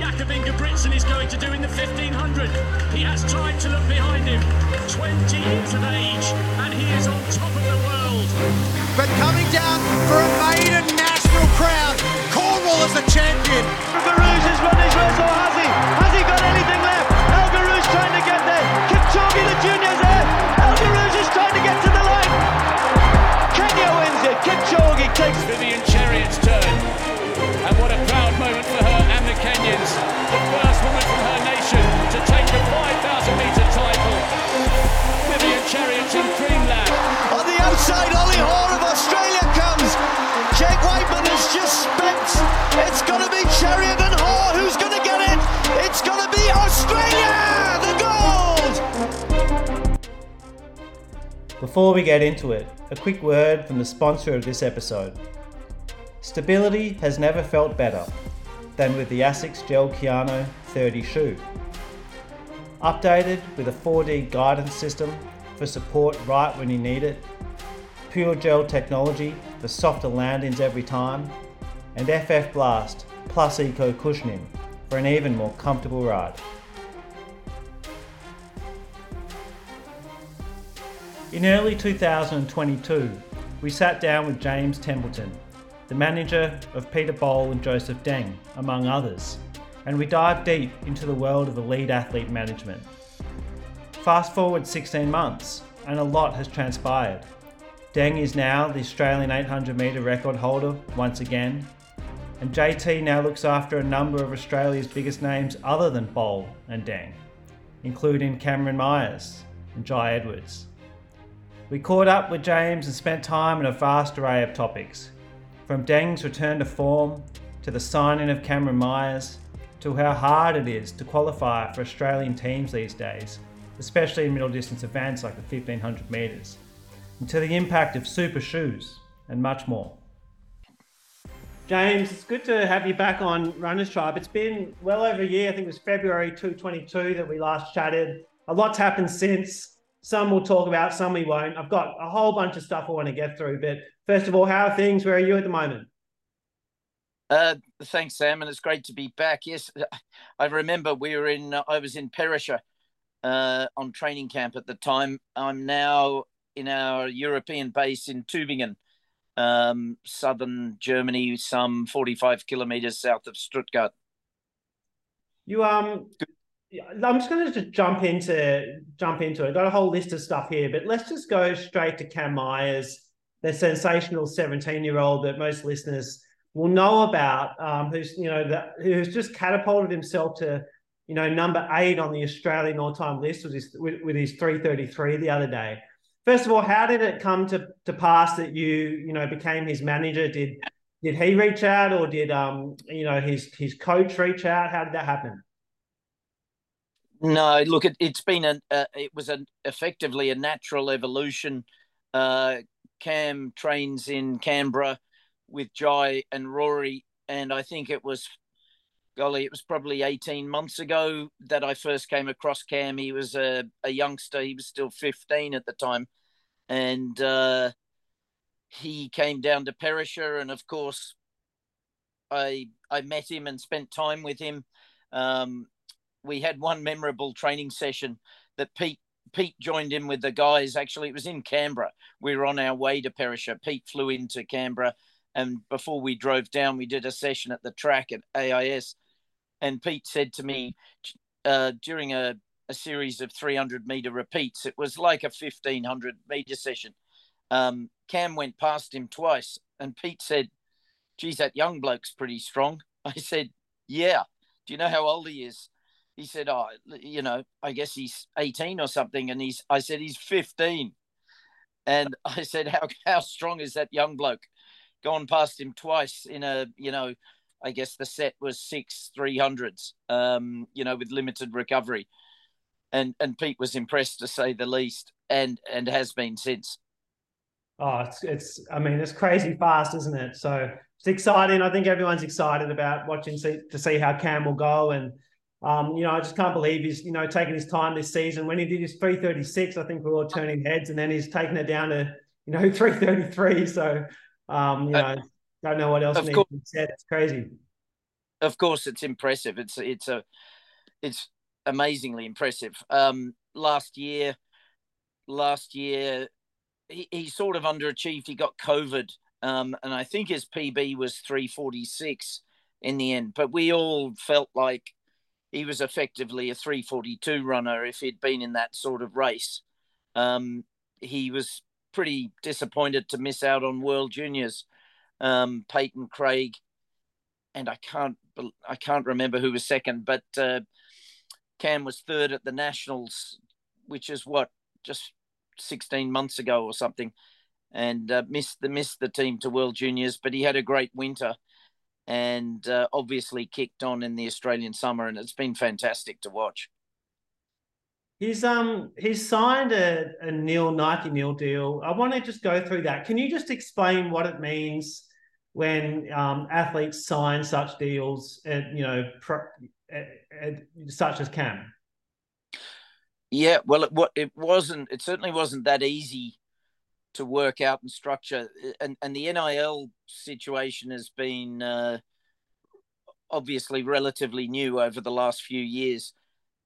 Jakob Ingebrigtsen is going to do in the 1500. He has time to look behind him. 20 years of age, and he is on top of the world. But coming down for a maiden national crown, Cornwall is the champion. Garouz has run his race, or has he? Has he got anything left? Ollie of Australia comes. Jake Wightman has just spent. It's going to be Cheruiyot and. Who's going to get it? It's going to be Australia. The gold. Before we get into it, a quick word from the sponsor of this episode. Stability has never felt better than with the ASICS Gel Kayano 30 shoe. Updated with a 4D guidance system for support right when you need it, pure gel technology for softer landings every time, and FF Blast plus eco cushioning for an even more comfortable ride. In early 2022, we sat down with James Templeton, the manager of Peter Bol and Joseph Deng, among others, and we dived deep into the world of elite athlete management. Fast forward 16 months, and a lot has transpired. Deng is now the Australian 800 metre record holder once again, and JT now looks after a number of Australia's biggest names other than Bol and Deng, including Cameron Myers and Jye Edwards. We caught up with James and spent time on a vast array of topics, from Deng's return to form to the signing of Cameron Myers to how hard it is to qualify for Australian teams these days, especially in middle distance events like the 1500 metres, and to the impact of super shoes and much more. James, it's good to have you back on Runners Tribe. It's been well over a year. I think it was February 2022 that we last chatted. A lot's happened since. Some we'll talk about, some we won't. I've got a whole bunch of stuff I want to get through. But first of all, how are things? Where are you at the moment? Uh, thanks, Sam, and it's great to be back. Yes, I remember we were in. Uh, I was in Perisher uh, on training camp at the time. I'm now in our European base in Tübingen, um, southern Germany, some 45 kilometers south of Stuttgart. You um, I'm just going to just jump into jump into it. Got a whole list of stuff here, but let's just go straight to Cam Myers, the sensational 17 year old that most listeners will know about, um, who's you know who's just catapulted himself to you know number eight on the Australian all time list with his with, with his 333 the other day. First of all, how did it come to to pass that you you know became his manager? Did did he reach out or did um you know his his coach reach out? How did that happen? No, look, it, it's been an uh, it was an effectively a natural evolution. Uh, Cam trains in Canberra with Jye and Rory, and I think it was, golly, it was probably eighteen months ago that I first came across Cam. He was a, a youngster; he was still fifteen at the time, and uh, he came down to Perisher, and of course, I I met him and spent time with him. Um, we had one memorable training session that Pete Pete joined in with the guys. Actually, it was in Canberra. We were on our way to Perisher. Pete flew into Canberra, and before we drove down, we did a session at the track at AIS. And Pete said to me uh, during a, a series of 300 meter repeats, it was like a 1500 meter session. Um, Cam went past him twice, and Pete said, "Geez, that young bloke's pretty strong." I said, "Yeah." Do you know how old he is? he said, "Oh, you know, I guess he's 18 or something." And he's, I said, "He's 15." And I said, "How how strong is that young bloke?" Gone past him twice in a, you know, I guess the set was six three hundreds, um, you know, with limited recovery. And and Pete was impressed to say the least, and and has been since. Oh, it's it's. I mean, it's crazy fast, isn't it? So it's exciting. I think everyone's excited about watching see, to see how Cam will go and. Um, you know, I just can't believe he's, you know, taking his time this season. When he did his 336, I think we were all turning heads, and then he's taken it down to, you know, 333. So, um, you know, uh, don't know what else needs to be said. It's crazy. of course, it's impressive. It's it's a it's amazingly impressive. Um, last year, last year, he, he sort of underachieved. He got COVID, um, and I think his PB was 346 in the end. But we all felt like he was effectively a 342 runner if he'd been in that sort of race. Um, he was pretty disappointed to miss out on World Juniors. Um, Peyton Craig, and I can't I can't remember who was second, but uh, Cam was third at the Nationals, which is what just 16 months ago or something, and uh, missed the missed the team to World Juniors. But he had a great winter, and uh, obviously kicked on in the Australian summer, and it's been fantastic to watch. He's um he's signed a, a nil Nike nil deal. I want to just go through that. Can you just explain what it means when um, athletes sign such deals? And you know, pro, Uh, uh, such as Cam. Yeah, well, it, it wasn't. It certainly wasn't that easy to work out and structure. Uh, and and the NIL situation has been uh, obviously relatively new over the last few years,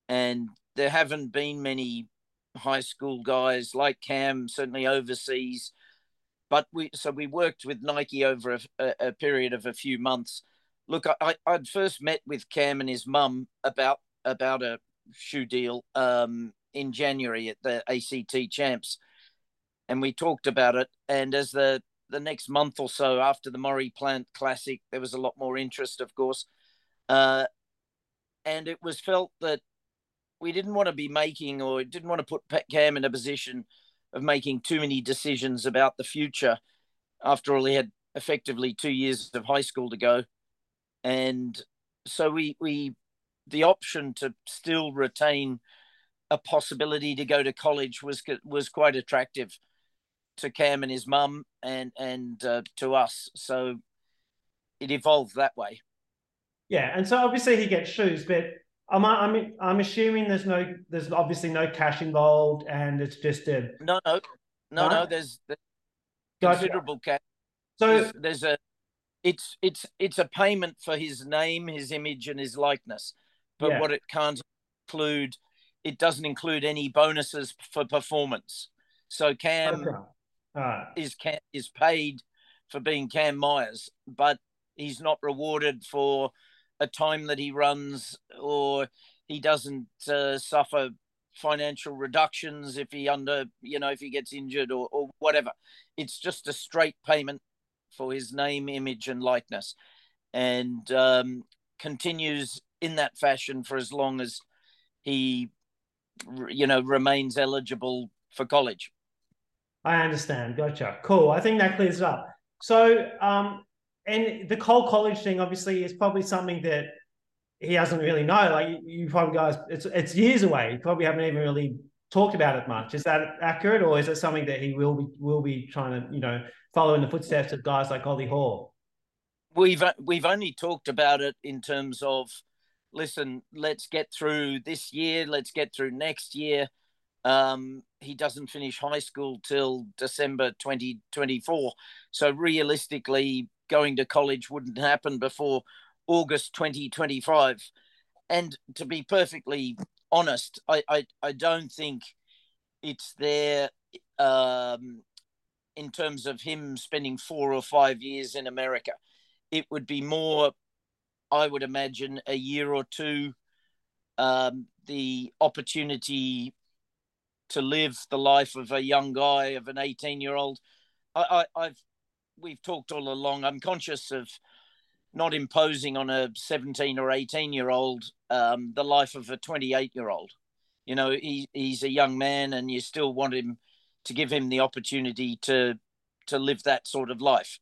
and there haven't been many high school guys like Cam, certainly overseas. But we so we worked with Nike over a, a period of a few months look, I, I'd first met with Cam and his mum about about a shoe deal um, in January at the ACT Champs, and we talked about it. And as the the next month or so after the Maurie Plant Classic, there was a lot more interest, of course, uh, and it was felt that we didn't want to be making or didn't want to put Pat Cam in a position of making too many decisions about the future. After all, he had effectively two years of high school to go and so we we the option to still retain a possibility to go to college was was quite attractive to Cam and his mum and and uh, to us. So it evolved that way. Yeah, and so obviously he gets shoes, but I'm I'm I'm assuming there's no there's obviously no cash involved, and it's just a no no no no. There's, there's considerable cash. So there's, there's a it's it's it's a payment for his name, his image, and his likeness. But yeah. what it can't include, it doesn't include any bonuses for performance. So Cam okay. right. is is paid for being Cam Myers, but he's not rewarded for a time that he runs, or he doesn't uh, suffer financial reductions if he under you know if he gets injured or, or whatever. It's just a straight payment for his name, image, and likeness, and um, continues in that fashion for as long as he, you know, remains eligible for college. I understand. Gotcha. Cool. I think that clears it up. So, um, and the Cole College thing obviously is probably something that he doesn't really know. Like you probably guys, it's it's years away. You probably haven't even really talked about it much. Is that accurate, or is it something that he will be will be trying to you know follow in the footsteps of guys like Ollie Hall? We've we've only talked about it in terms of listen, let's get through this year, let's get through next year. Um, he doesn't finish high school till December 2024. So realistically, going to college wouldn't happen before August 2025. And to be perfectly honest, I, I, I don't think it's there um, in terms of him spending four or five years in America. It would be more, I would imagine, a year or two, um, the opportunity to live the life of a young guy, of an 18 year old. I, I, I've, we've talked all along. I'm conscious of not imposing on a 17 or 18 year old um, the life of a 28 year old. You know, he, he's a young man and you still want him to give him the opportunity to to live that sort of life.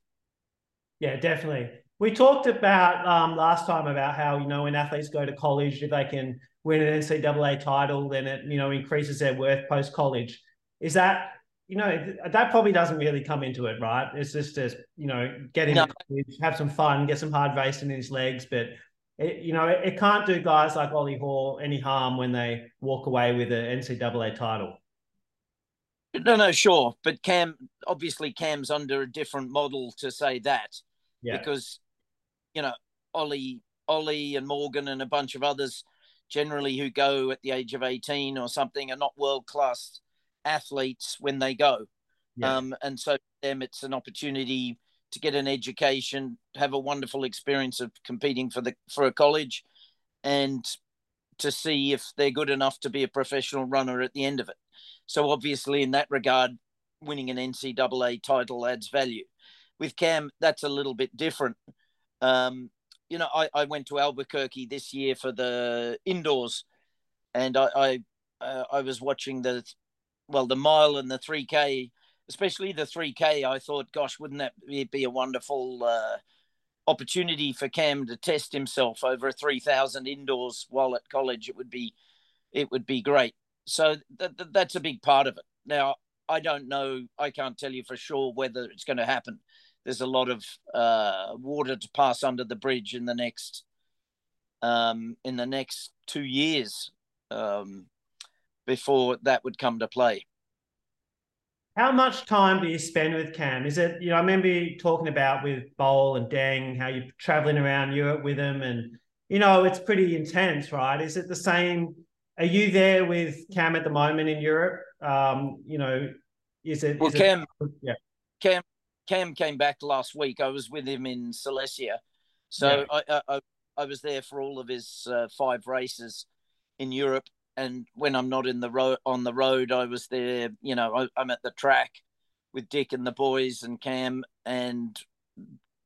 Yeah, definitely. We talked about um, last time about how you know when athletes go to college, if they can win an NCAA title, then it you know increases their worth post college. Is that you know that probably doesn't really come into it, right? It's just to you know get in, no. have some fun, get some hard racing in his legs, but it, you know it, it, can't do guys like Ollie Hall any harm when they walk away with an NCAA title. No, no, sure, but Cam obviously Cam's under a different model to say that, yeah. because you know Ollie Ollie and Morgan and a bunch of others, generally who go at the age of 18 or something, are not world class athletes when they go. Yeah. Um, and so for them, it's an opportunity to get an education, have a wonderful experience of competing for the for a college, and to see if they're good enough to be a professional runner at the end of it. So obviously, in that regard, winning an NCAA title adds value. With Cam, that's a little bit different. Um, you know, I, I went to Albuquerque this year for the indoors, and I I, uh, I was watching the well the mile and the three k, especially the three k. I thought, gosh, wouldn't that be a wonderful uh, opportunity for Cam to test himself over a three thousand indoors while at college? It would be it would be great. So th- that's a big part of it. Now I don't know. I can't tell you for sure whether it's going to happen there's a lot of uh, water to pass under the bridge in the next um, in the next two years um, before that would come to play. How much time do you spend with Cam? Is it you know I remember you talking about with Bol and Deng how you're traveling around Europe with them and you know it's pretty intense, right? Is it the same? Are you there with Cam at the moment in Europe? Um, you know, is it? Well, is Cam, it, yeah. Cam Cam came back last week. I was with him in Silesia, so yeah. I, I, I was there for all of his uh, five races in Europe. And when I'm not in the road on the road, I was there. You know, I, I'm at the track with Dick and the boys and Cam, and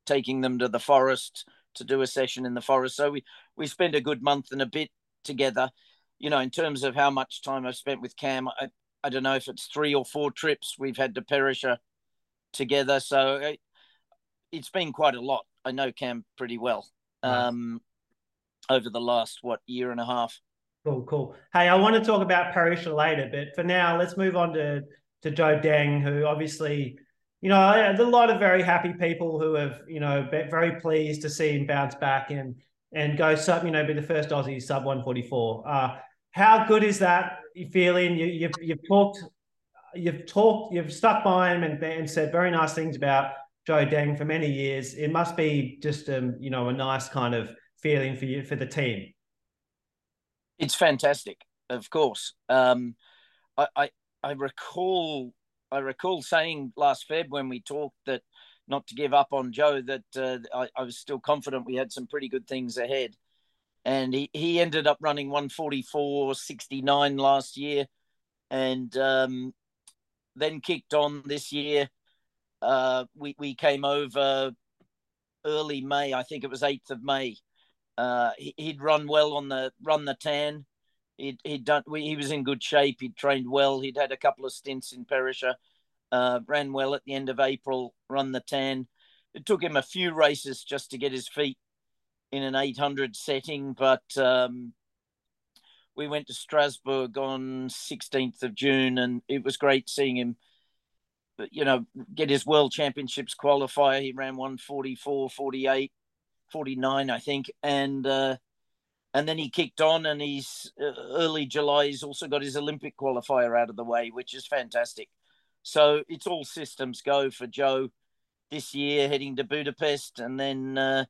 taking them to the forest to do a session in the forest. So we we spent a good month and a bit together. You know, in terms of how much time I've spent with Cam, I, I don't know if it's three or four trips we've had to Perisher together. So it, has been quite a lot. I know Cam pretty well um, over the last what year and a half. Cool, cool. Hey, I want to talk about Perisher later, but for now, let's move on to to Joe Deng, who obviously, you know, a lot of very happy people who have, you know, been very pleased to see him bounce back and and go sub, you know, be the first Aussie sub 144. Uh, how good is that feeling? You, you've you've talked you've talked, you've stuck by him and, and said very nice things about Joe Deng for many years. It must be just um, you know a nice kind of feeling for you for the team. It's fantastic, of course. Um, I, I I recall I recall saying last Feb when we talked that not to give up on Joe that uh, I, I was still confident we had some pretty good things ahead. And he, he ended up running 144.69 last year. And um, then kicked on this year. Uh, we we came over early May, I think it was eighth of May. Uh, he, would run well on the run the tan. He'd, he'd done. He was in good shape. He'd trained well. He'd had a couple of stints in Perisher. Uh, ran well at the end of April. Run the tan. It took him a few races just to get his feet in an 800 setting, but um, we went to Strasbourg on 16th of June, and it was great seeing him. You know, get his World Championships qualifier. He ran 144, 48, 49, I think, and uh, and then he kicked on. And he's uh, early July. He's also got his Olympic qualifier out of the way, which is fantastic. So it's all systems go for Joe this year, heading to Budapest, and then uh,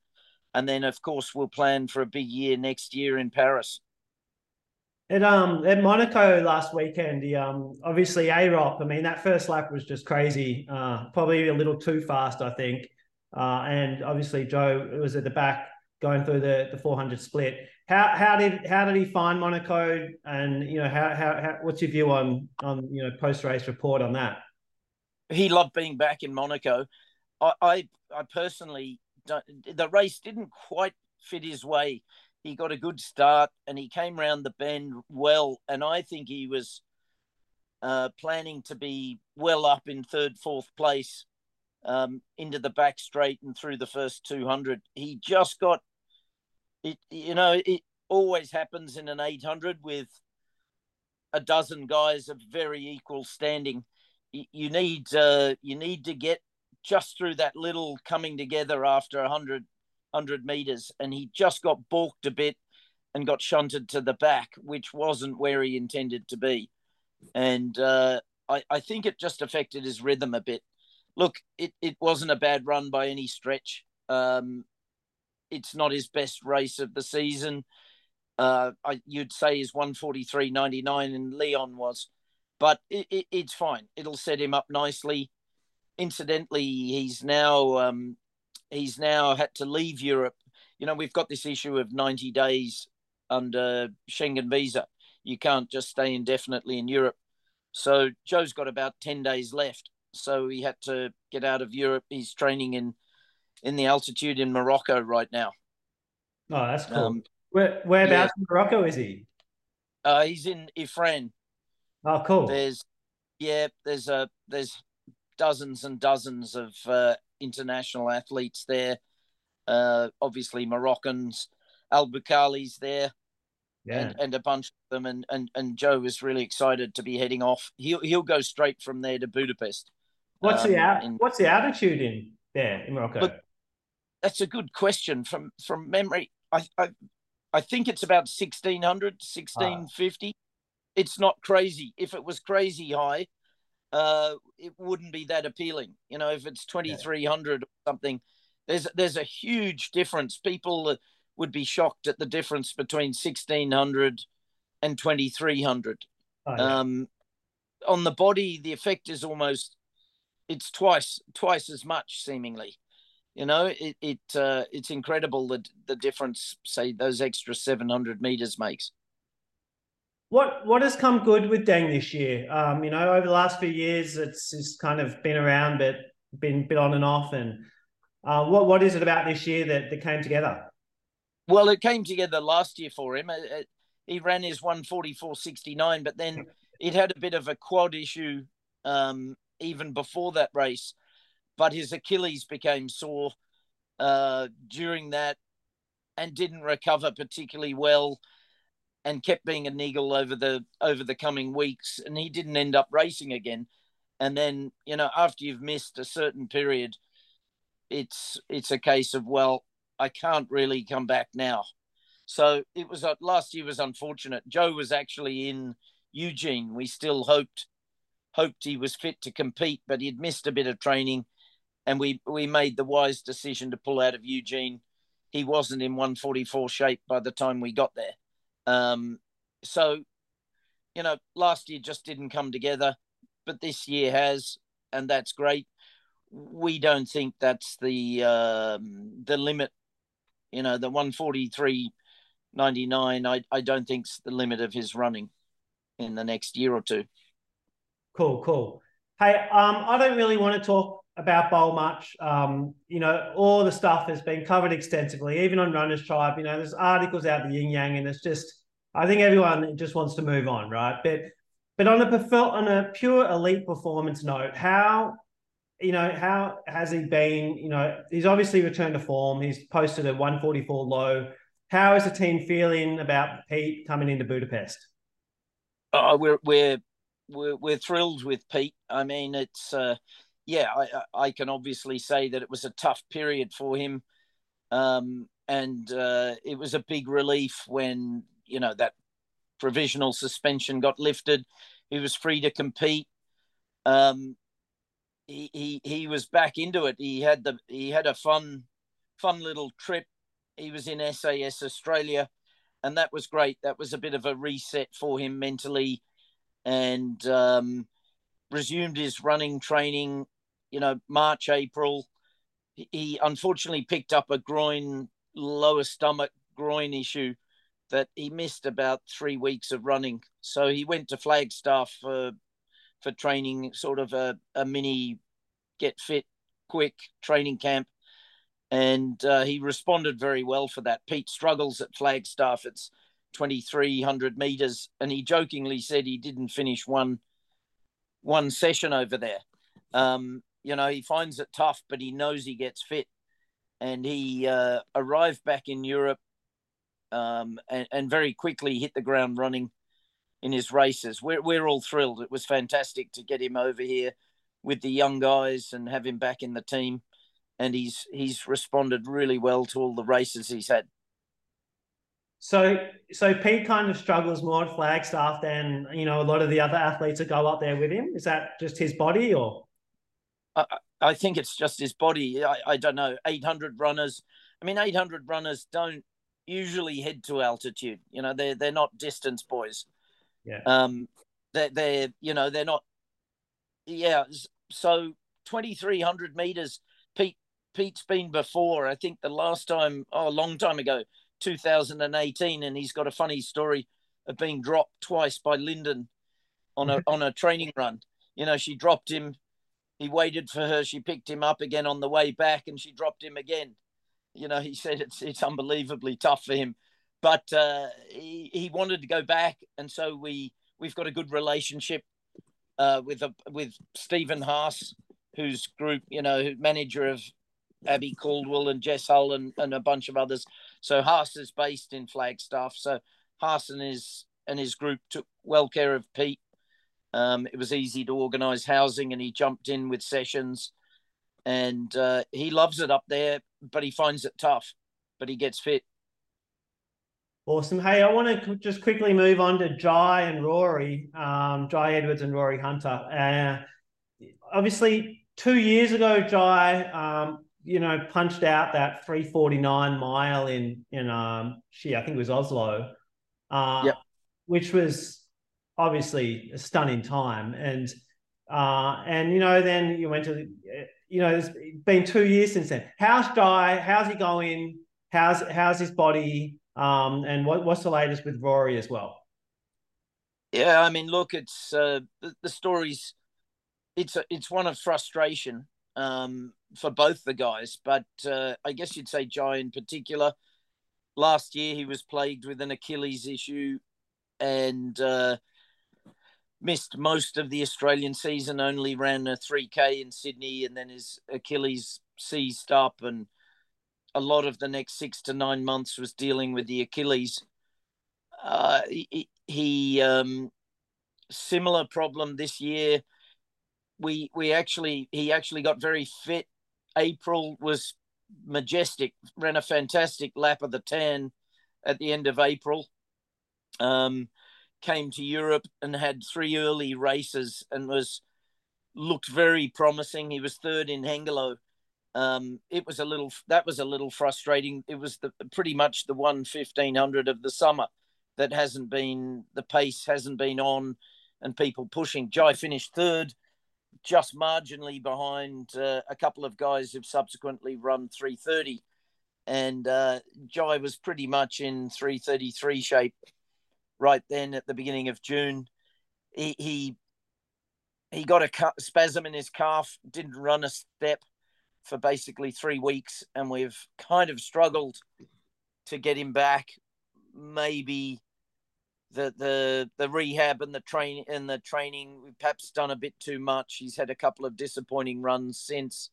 and then of course we'll plan for a big year next year in Paris. At um at Monaco last weekend, he um obviously Arup. I mean that first lap was just crazy. Uh, probably a little too fast, I think. Uh, and obviously Joe was at the back going through the the 400 split. How how did how did he find Monaco? And you know how how, how what's your view on on you know post race report on that? He loved being back in Monaco. I I, I personally don't, the race didn't quite fit his way he got a good start and he came round the bend well. And I think he was uh, planning to be well up in third, fourth place um, into the back straight and through the first 200. He just got it, you know, it always happens in an 800 with a dozen guys of very equal standing. You need uh, you need to get just through that little coming together after a hundred 100 meters and he just got balked a bit and got shunted to the back, which wasn't where he intended to be. And uh, I, I think it just affected his rhythm a bit. Look, it, it wasn't a bad run by any stretch. Um, it's not his best race of the season. Uh, I, you'd say is 143.99 and Leon was, but it, it, it's fine. It'll set him up nicely. Incidentally, he's now um, he's now had to leave Europe. You know, we've got this issue of 90 days under Schengen visa. You can't just stay indefinitely in Europe. So Joe's got about 10 days left. So he had to get out of Europe. He's training in in the altitude in Morocco right now. Oh, that's cool. Um, Where whereabouts yeah. in Morocco is he? Uh, he's in Ifrane. Oh, cool. There's yeah, there's a there's dozens and dozens of uh, international athletes there. Uh, obviously Moroccans, El Bakkali's there, yeah. and, and a bunch of them. And, and and Joe was really excited to be heading off. He'll he'll go straight from there to Budapest. What's um, the in, what's the altitude in there in Morocco? But that's a good question. From from memory, I I, I think it's about 1600, 1650. Ah. It's not crazy. If it was crazy high, uh, it wouldn't be that appealing. You know, if it's 2300 yeah. or something, there's there's a huge difference. People would be shocked at the difference between 1600 and 2300. Oh, yeah. um, on the body, the effect is almost it's twice twice as much seemingly. You know, it it uh, it's incredible that the difference. Say those extra 700 meters makes. What what has come good with Deng this year? Um, you know, over the last few years, it's just kind of been around, but been bit on and off. And uh, what what is it about this year that, that came together? Well, it came together last year for him. It, it, he ran his 144.69, but then it had a bit of a quad issue um, even before that race. But his Achilles became sore uh, during that and didn't recover particularly well and kept being a niggle over the over the coming weeks and he didn't end up racing again and then you know after you've missed a certain period it's it's a case of well I can't really come back now. So it was uh, last year was unfortunate. Joe was actually in Eugene. We still hoped hoped he was fit to compete, but he'd missed a bit of training, and we we made the wise decision to pull out of Eugene. He wasn't in 144 shape by the time we got there. Um, so, you know, last year just didn't come together, but this year has, and that's great. We don't think that's the um, the limit you know, the 143.99, I, I don't think's the limit of his running in the next year or two. Cool, cool. Hey, um, I don't really want to talk about Bol much. Um, you know, all the stuff has been covered extensively, even on Runners Tribe. You know, there's articles out the yin yang, and it's just, I think everyone just wants to move on, right? But, but on a on a pure elite performance note, how you know, how has he been? You know, he's obviously returned to form. He's posted a 144 low. How is the team feeling about Pete coming into Budapest? Oh, we're we're we're, we're thrilled with Pete. I mean, it's uh, yeah, I I can obviously say that it was a tough period for him, um, and uh, it was a big relief when you know that provisional suspension got lifted. He was free to compete. Um, he, he he was back into it. He had the he had a fun fun little trip. He was in SAS Australia, and that was great. That was a bit of a reset for him mentally, and um, resumed his running training. You know, March April. He unfortunately picked up a groin lower stomach groin issue that he missed about three weeks of running. So he went to Flagstaff for for training, sort of a, a mini get fit quick training camp. And uh, he responded very well for that. Pete struggles at Flagstaff. It's 2,300 meters. And he jokingly said he didn't finish one, one session over there. Um, you know, he finds it tough, but he knows he gets fit. And he uh, arrived back in Europe um, and, and very quickly hit the ground running in his races. We're, we're all thrilled. It was fantastic to get him over here with the young guys and have him back in the team. And he's he's responded really well to all the races he's had. So so Pete kind of struggles more at Flagstaff than you know a lot of the other athletes that go up there with him. Is that just his body or? I, I think it's just his body. I, I don't know. 800 runners I mean, 800 runners don't usually head to altitude. You know, they're they're not distance boys. Yeah. Um, they're they're you know they're not. Yeah. So 2300 meters. Pete Pete's been before. I think the last time, oh, a long time ago, 2018, and he's got a funny story of being dropped twice by Linden on a on a training run. You know, she dropped him. He waited for her. She picked him up again on the way back, and she dropped him again. You know, he said it's it's unbelievably tough for him, but uh, he he wanted to go back, and so we we've got a good relationship uh, with a, with Stephen Haas, whose group, you know, manager of Abbey Caldwell and Jess Hull and, and a bunch of others. So Haas is based in Flagstaff. So Haas and his and his group took well care of Pete. Um, it was easy to organise housing, and he jumped in with sessions, and uh, he loves it up there. But he finds it tough. But he gets fit. Awesome. Hey, I want to just quickly move on to Jye and Rory, um, Jye Edwards and Rory Hunter. Uh, obviously, two years ago, Jye, um, you know, punched out that 349 mile in in um, she, I think it was Oslo, uh, yep. which was obviously a stunning time. And uh, and you know, then you went to, you know, it's been two years since then. How's Jye? How's he going? How's how's his body? Um, and what, what's the latest with Rory as well? Yeah, I mean, look, it's uh, the, the story's it's a, it's one of frustration um, for both the guys, but uh, I guess you'd say Jye in particular. Last year, he was plagued with an Achilles issue and uh, missed most of the Australian season. Only ran a 3K in Sydney, and then his Achilles seized up, and a lot of the next six to nine months was dealing with the Achilles. Uh, he, he um, similar problem this year we we actually he actually got very fit. April was majestic, ran a fantastic lap of the tan at the end of April. Um, came to Europe and had three early races and was looked very promising. He was third in Hengelo. Um, it was a little that was a little frustrating. It was the pretty much the one fifteen hundred of the summer that hasn't been the pace hasn't been on and people pushing. Jye finished third just marginally behind uh, a couple of guys who've subsequently run 330. And uh, Jye was pretty much in 333 shape right then at the beginning of June. He he, he got a spasm in his calf, didn't run a step for basically three weeks, and we've kind of struggled to get him back. Maybe the the the rehab and the train and the training we've perhaps done a bit too much. He's had a couple of disappointing runs since.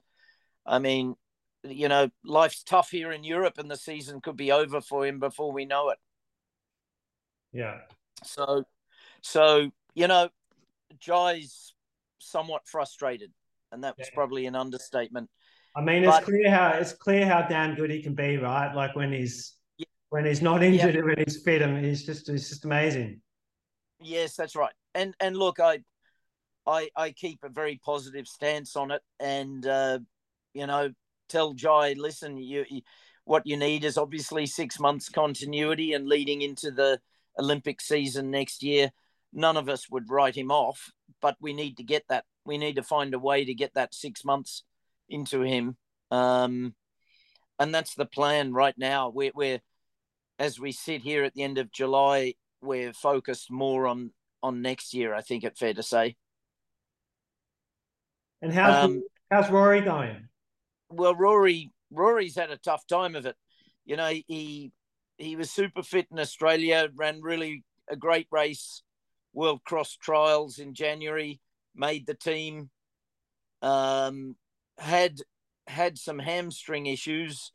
I mean, you know, life's tough here in Europe, and the season could be over for him before we know it. Yeah. So, so you know, Jye's somewhat frustrated, and that was yeah. probably an understatement. I mean, it's but, clear how it's clear how damn good he can be, right? Like when he's when he's not injured and when he's fit. I mean, he's just he's just amazing. Yes, that's right. And and look, I I I keep a very positive stance on it, and uh, you know, tell Jye, listen, you, you what you need is obviously six months continuity and leading into the Olympic season next year. None of us would write him off, but we need to get that. We need to find a way to get that six months into him. Um, and that's the plan right now. We're, we're as we sit here at the end of July, we're focused more on on next year. I think it's fair to say. And how's um, how's Rory going? Well, Rory Rory's had a tough time of it. You know, he he was super fit in Australia, ran really a great race, World Cross Trials in January, made the team. Um, had had some hamstring issues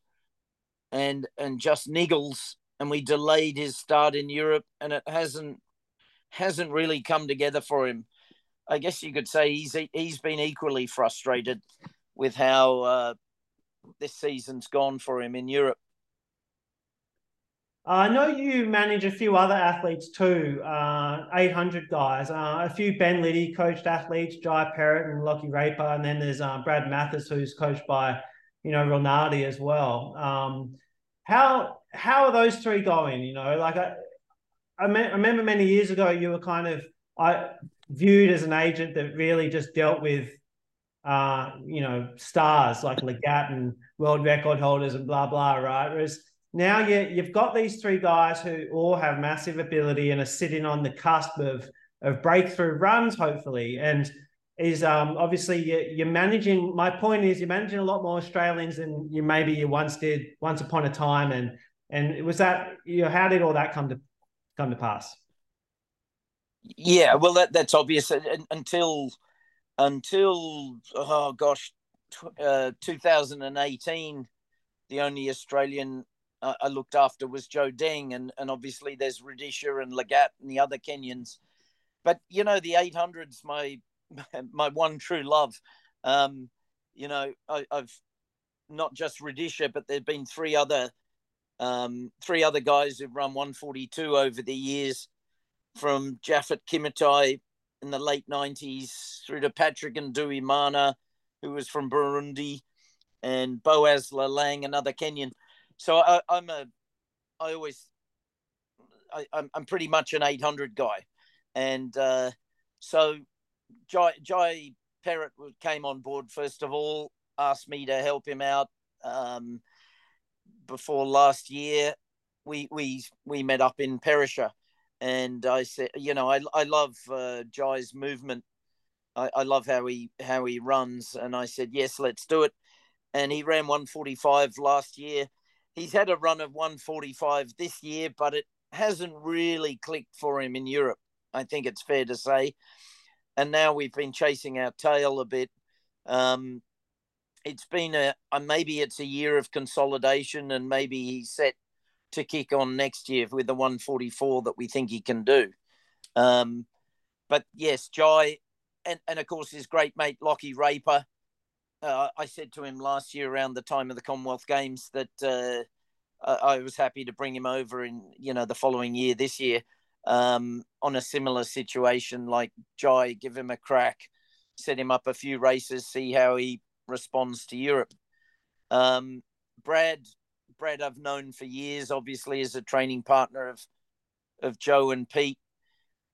and and just niggles and we delayed his start in Europe, and it hasn't hasn't really come together for him. I guess you could say he's he's been equally frustrated with how uh, this season's gone for him in Europe. I know you manage a few other athletes too, uh, 800 guys. Uh, a few Ben Liddy coached athletes, Jai Perrett and Lockie Raper. And then there's uh, Brad Mathas, who's coached by you know, Rinaldi as well. Um, how how are those three going? You know, like I, I, me- I remember many years ago you were kind of I viewed as an agent that really just dealt with uh, you know, stars like Legat and world record holders and blah blah, right? Whereas now you you've got these three guys who all have massive ability and are sitting on the cusp of of breakthrough runs, hopefully. And is um, obviously you're, you're, managing. My point is you're managing a lot more Australians than you maybe you once did once upon a time. And and was that you know how did all that come to come to pass? Yeah, well, that that's obvious until until oh gosh, uh, 2018. The only Australian uh, I looked after was Joe Deng, and and obviously there's Rudisha and Legat and the other Kenyans. But you know the 800s, my my one true love. Um, you know I, have not just Rudisha, but there've been three other um, three other guys who've run 142 over the years, from Japhet Kimutai in the late 90s through to Patrick Nduwimana, who was from Burundi, and Boaz Lalang, another Kenyan. So I, am a, I always, I, I'm, I'm pretty much an 800 guy. And uh, so Jai, Jai Perrott came on board first of all, asked me to help him out. Um, before last year, we we we met up in Perisher, and I said, you know, I I love uh, Jai's movement. I, I love how he how he runs, and I said, yes, let's do it. And he ran 145 last year. He's had a run of 145 this year, but it hasn't really clicked for him in Europe. I think it's fair to say. And now we've been chasing our tail a bit. Um, it's been a, a maybe it's a year of consolidation, and maybe he's set to kick on next year with the 144 that we think he can do. Um, but yes, Jai, and, and of course his great mate Lockie Raper. Uh, I said to him last year around the time of the Commonwealth Games that uh, I was happy to bring him over in you know the following year, this year, um, on a similar situation like Jai, give him a crack, set him up a few races, see how he responds to Europe. Um, Brad Brad I've known for years, obviously as a training partner of of Joe and Pete,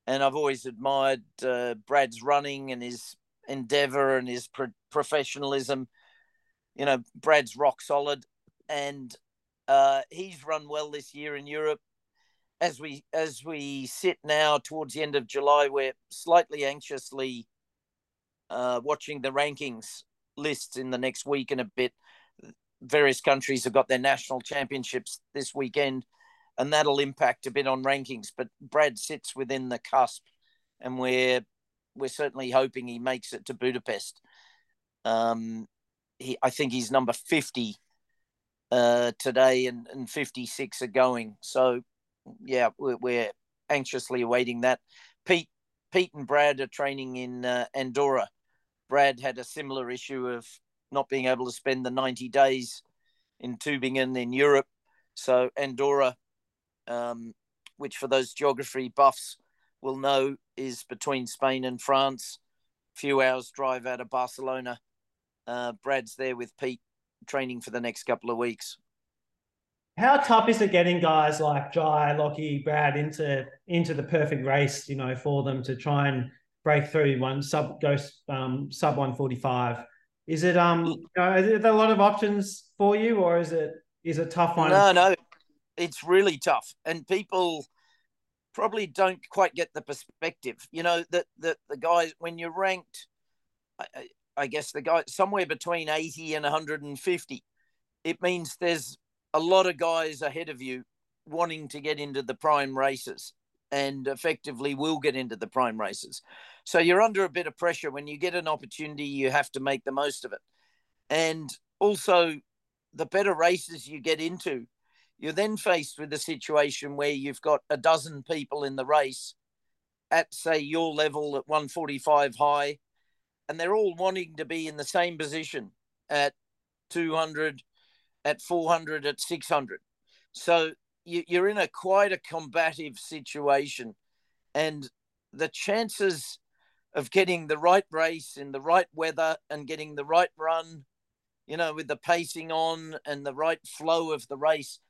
and I've always admired uh, Brad's running and his endeavor and his pro- professionalism. You know, Brad's rock solid, and uh, he's run well this year in Europe. As we as we sit now towards the end of July, we're slightly anxiously uh, watching the rankings lists in the next week and a bit various countries have got their national championships this weekend, and that'll impact a bit on rankings. But Brad sits within the cusp, and we're we're certainly hoping he makes it to Budapest. Um, he, I think he's number fifty uh, today, and, and fifty six are going. So, yeah, we're, we're, anxiously awaiting that. Pete, Pete, and Brad are training in uh, Andorra. Brad had a similar issue of not being able to spend the 90 days in Tübingen in Europe. So Andorra, um, which for those geography buffs will know is between Spain and France, a few hours drive out of Barcelona. Uh, Brad's there with Pete training for the next couple of weeks. How tough is it getting guys like Jai, Lockie, Brad into into the perfect race? You know, for them to try and break through one sub go um, sub one forty five. Is it um? You know, is there a lot of options for you, or is it is it tough one? No, no, it's really tough, and people probably don't quite get the perspective. You know that the, the guys when you're ranked, I, I guess the guy somewhere between eighty and one hundred and fifty, it means there's a lot of guys ahead of you wanting to get into the prime races and effectively will get into the prime races. So you're under a bit of pressure when you get an opportunity, you have to make the most of it. And also, the better races you get into, you're then faced with a situation where you've got a dozen people in the race at, say, your level at 145 high, and they're all wanting to be in the same position at 200, at 400, at 600. So you're in a quite a combative situation, and the chances of getting the right race in the right weather and getting the right run you know, with the pacing on and the right flow of the race,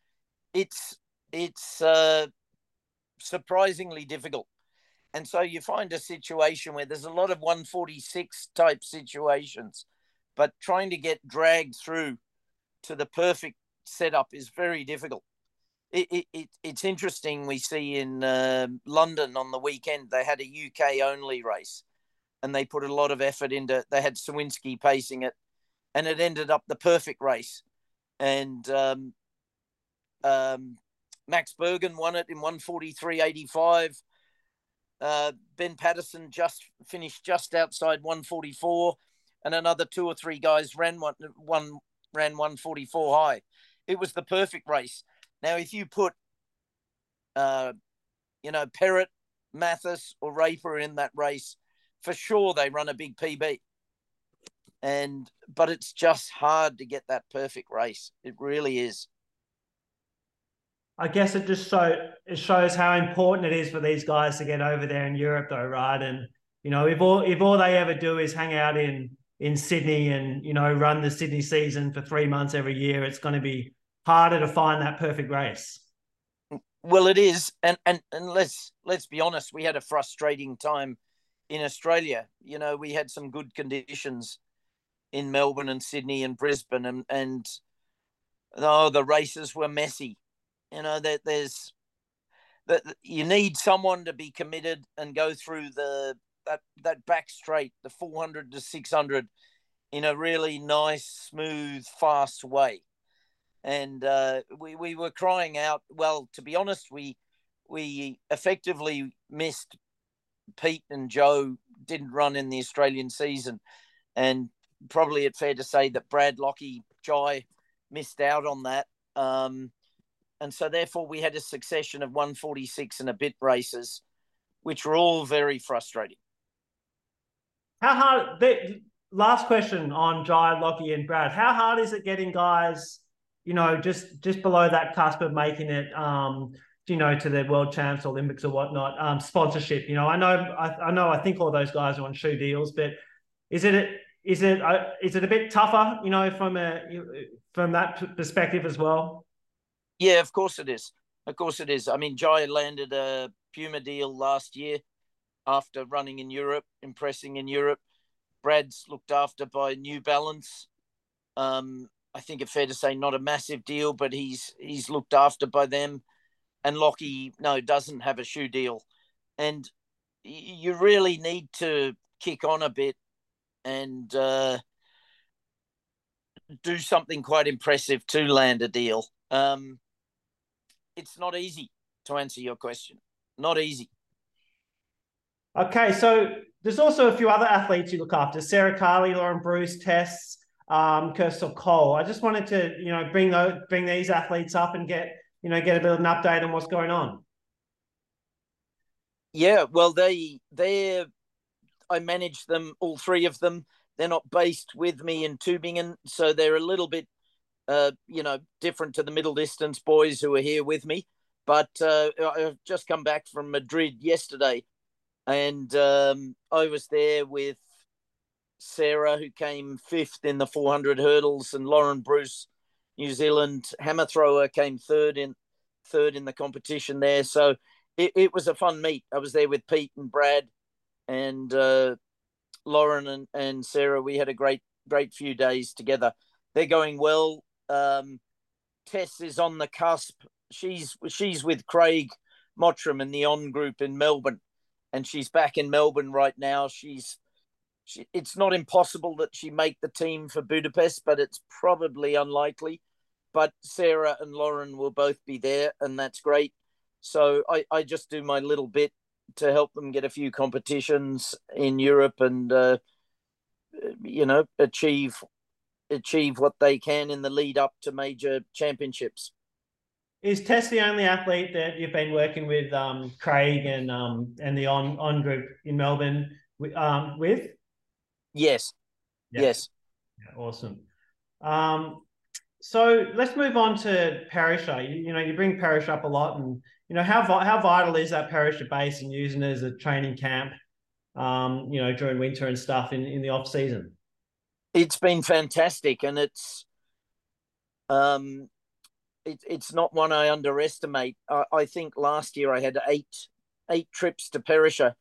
it's it's uh, surprisingly difficult. And so you find a situation where there's a lot of 146 type situations, but trying to get dragged through to the perfect setup is very difficult. It, it, it's interesting. We see in uh, London on the weekend, they had a UK only race and they put a lot of effort into They had Sawinski pacing it and it ended up the perfect race. And um, um, Max Burgin won it in 143.85. Uh, ben Pattison just finished just outside 144, and another two or three guys ran one, one ran 144 high. It was the perfect race. Now, if you put, uh, you know, Perrott, Mathas, or Raper in that race, for sure they run a big PB. And but it's just hard to get that perfect race. It really is. I guess it just so it shows how important it is for these guys to get over there in Europe, though, right? And you know, if all if all they ever do is hang out in in Sydney and you know run the Sydney season for three months every year, it's going to be harder to find that perfect race. Well, it is, and and and let's let's be honest, we had a frustrating time in Australia. You know, we had some good conditions in Melbourne and Sydney and Brisbane, and and oh, the races were messy you know that there's that you need someone to be committed and go through the that that back straight, the 400 to 600, in a really nice, smooth, fast way. And uh, we we were crying out. Well, to be honest, we we effectively missed Pete and Joe didn't run in the Australian season, and probably it's fair to say that Brad Lockie Jye missed out on that. Um, and so therefore we had a succession of 146 and a bit races, which were all very frustrating. How hard? The, last question on Jye, Lockie, and Brad. How hard is it getting guys, you know, just just below that cusp of making it, um, you know, to the World Champs, Olympics, or whatnot? Um, sponsorship. You know, I know, I, I know, I think all those guys are on shoe deals, but is it is it uh, is it a bit tougher, you know, from a from that perspective as well? Yeah, of course it is. Of course it is. I mean, Jye landed a Puma deal last year after running in Europe, impressing in Europe. Brad's looked after by New Balance. Um, I think it's fair to say not a massive deal, but he's he's looked after by them. And Lockie, no, doesn't have a shoe deal. And you really need to kick on a bit and uh, do something quite impressive to land a deal. Um, it's not easy to answer your question. Not easy. Okay, so there's also a few other athletes you look after: Sarah Carli, Lauren Bruce, Tess, um, Kirsopp-Cole. I just wanted to, you know, bring those, bring these athletes up and get, you know, get a bit of an update on what's going on. Yeah, well, they they I manage them, all three of them. They're not based with me in Tübingen, so they're a little bit uh, you know, different to the middle distance boys who are here with me. But uh, I've just come back from Madrid yesterday, and um, I was there with Sarah, who came fifth in the 400 hurdles, and Lauren Bruce, New Zealand hammer thrower, came third in third in the competition there. So it, it was a fun meet. I was there with Pete and Brad, and uh, Lauren and, and Sarah. We had a great great few days together. They're going well um, Tess is on the cusp. She's she's with Craig Mottram in the On Group in Melbourne, and she's back in Melbourne right now. She's she, it's not impossible that she make the team for Budapest, but it's probably unlikely. But Sarah and Lauren will both be there, and that's great. So I, I just do my little bit to help them get a few competitions in Europe and uh, you know achieve achieve what they can in the lead up to major championships. Is Tess the only athlete that you've been working with um, Craig and um, and the on on group in Melbourne um, with? Yes. Yeah. Yes. Yeah, awesome. Um, so let's move on to Perisher. You, you, know, you bring Perisher up a lot, and you know how how vital is that Perisher base and using it as a training camp, um, you know, during winter and stuff in in the off season. It's been fantastic, and it's um, it, it's not one I underestimate. I, I, think last year I had eight eight trips to Perisher,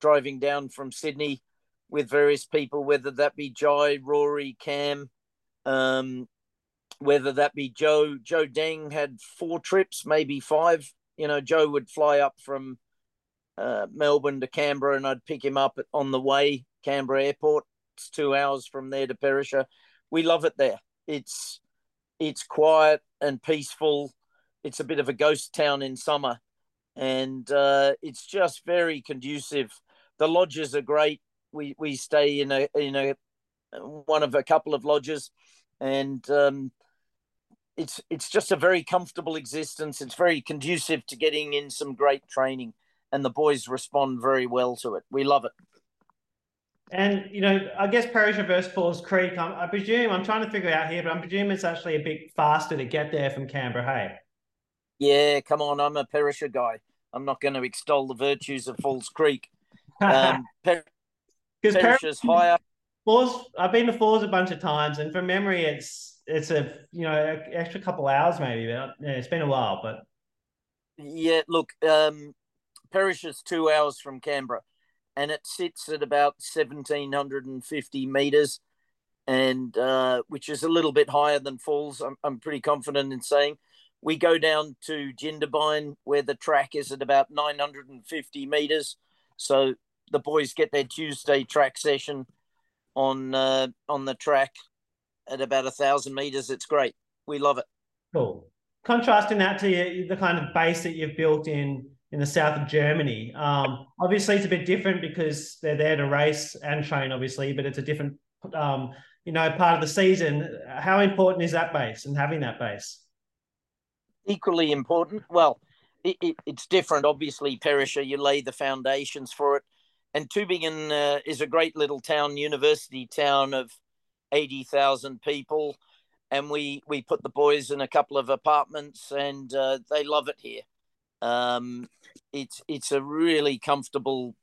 driving down from Sydney with various people, whether that be Jye, Rory, Cam, um, whether that be Joe. Joe Deng had four trips, maybe five. You know, Joe would fly up from uh, Melbourne to Canberra, and I'd pick him up on the way, Canberra Airport. It's two hours from there to Perisher. We love it there. It's it's quiet and peaceful. It's a bit of a ghost town in summer, and uh, it's just very conducive. The lodges are great. We we stay in a in a one of a couple of lodges, and um, it's it's just a very comfortable existence. It's very conducive to getting in some great training, and the boys respond very well to it. We love it. And you know, I guess Perisher versus Falls Creek. I'm, i presume I'm trying to figure out here, but I'm presuming it's actually a bit faster to get there from Canberra. Hey. Yeah, come on. I'm a Perisher guy. I'm not going to extol the virtues of Falls Creek. Um, per- Perisher's higher. Falls. I've been to Falls a bunch of times, and from memory, it's it's a you know extra couple hours maybe. But yeah, it's been a while, but yeah. Look, um, is two hours from Canberra and it sits at about 1750 meters and uh, which is a little bit higher than falls I'm, I'm pretty confident in saying we go down to jindabyne where the track is at about 950 meters so the boys get their tuesday track session on uh, on the track at about a thousand meters it's great we love it cool contrasting that to the kind of base that you've built in in the south of Germany. Um, obviously, it's a bit different because they're there to race and train, obviously, but it's a different, um, you know, part of the season. How important is that base and having that base? Equally important. Well, it, it, it's different. Obviously, Perisher, you lay the foundations for it. And Tübingen uh, is a great little town, university town of 80,000 people. And we, we put the boys in a couple of apartments and uh, they love it here. Um, it's it's a really comfortable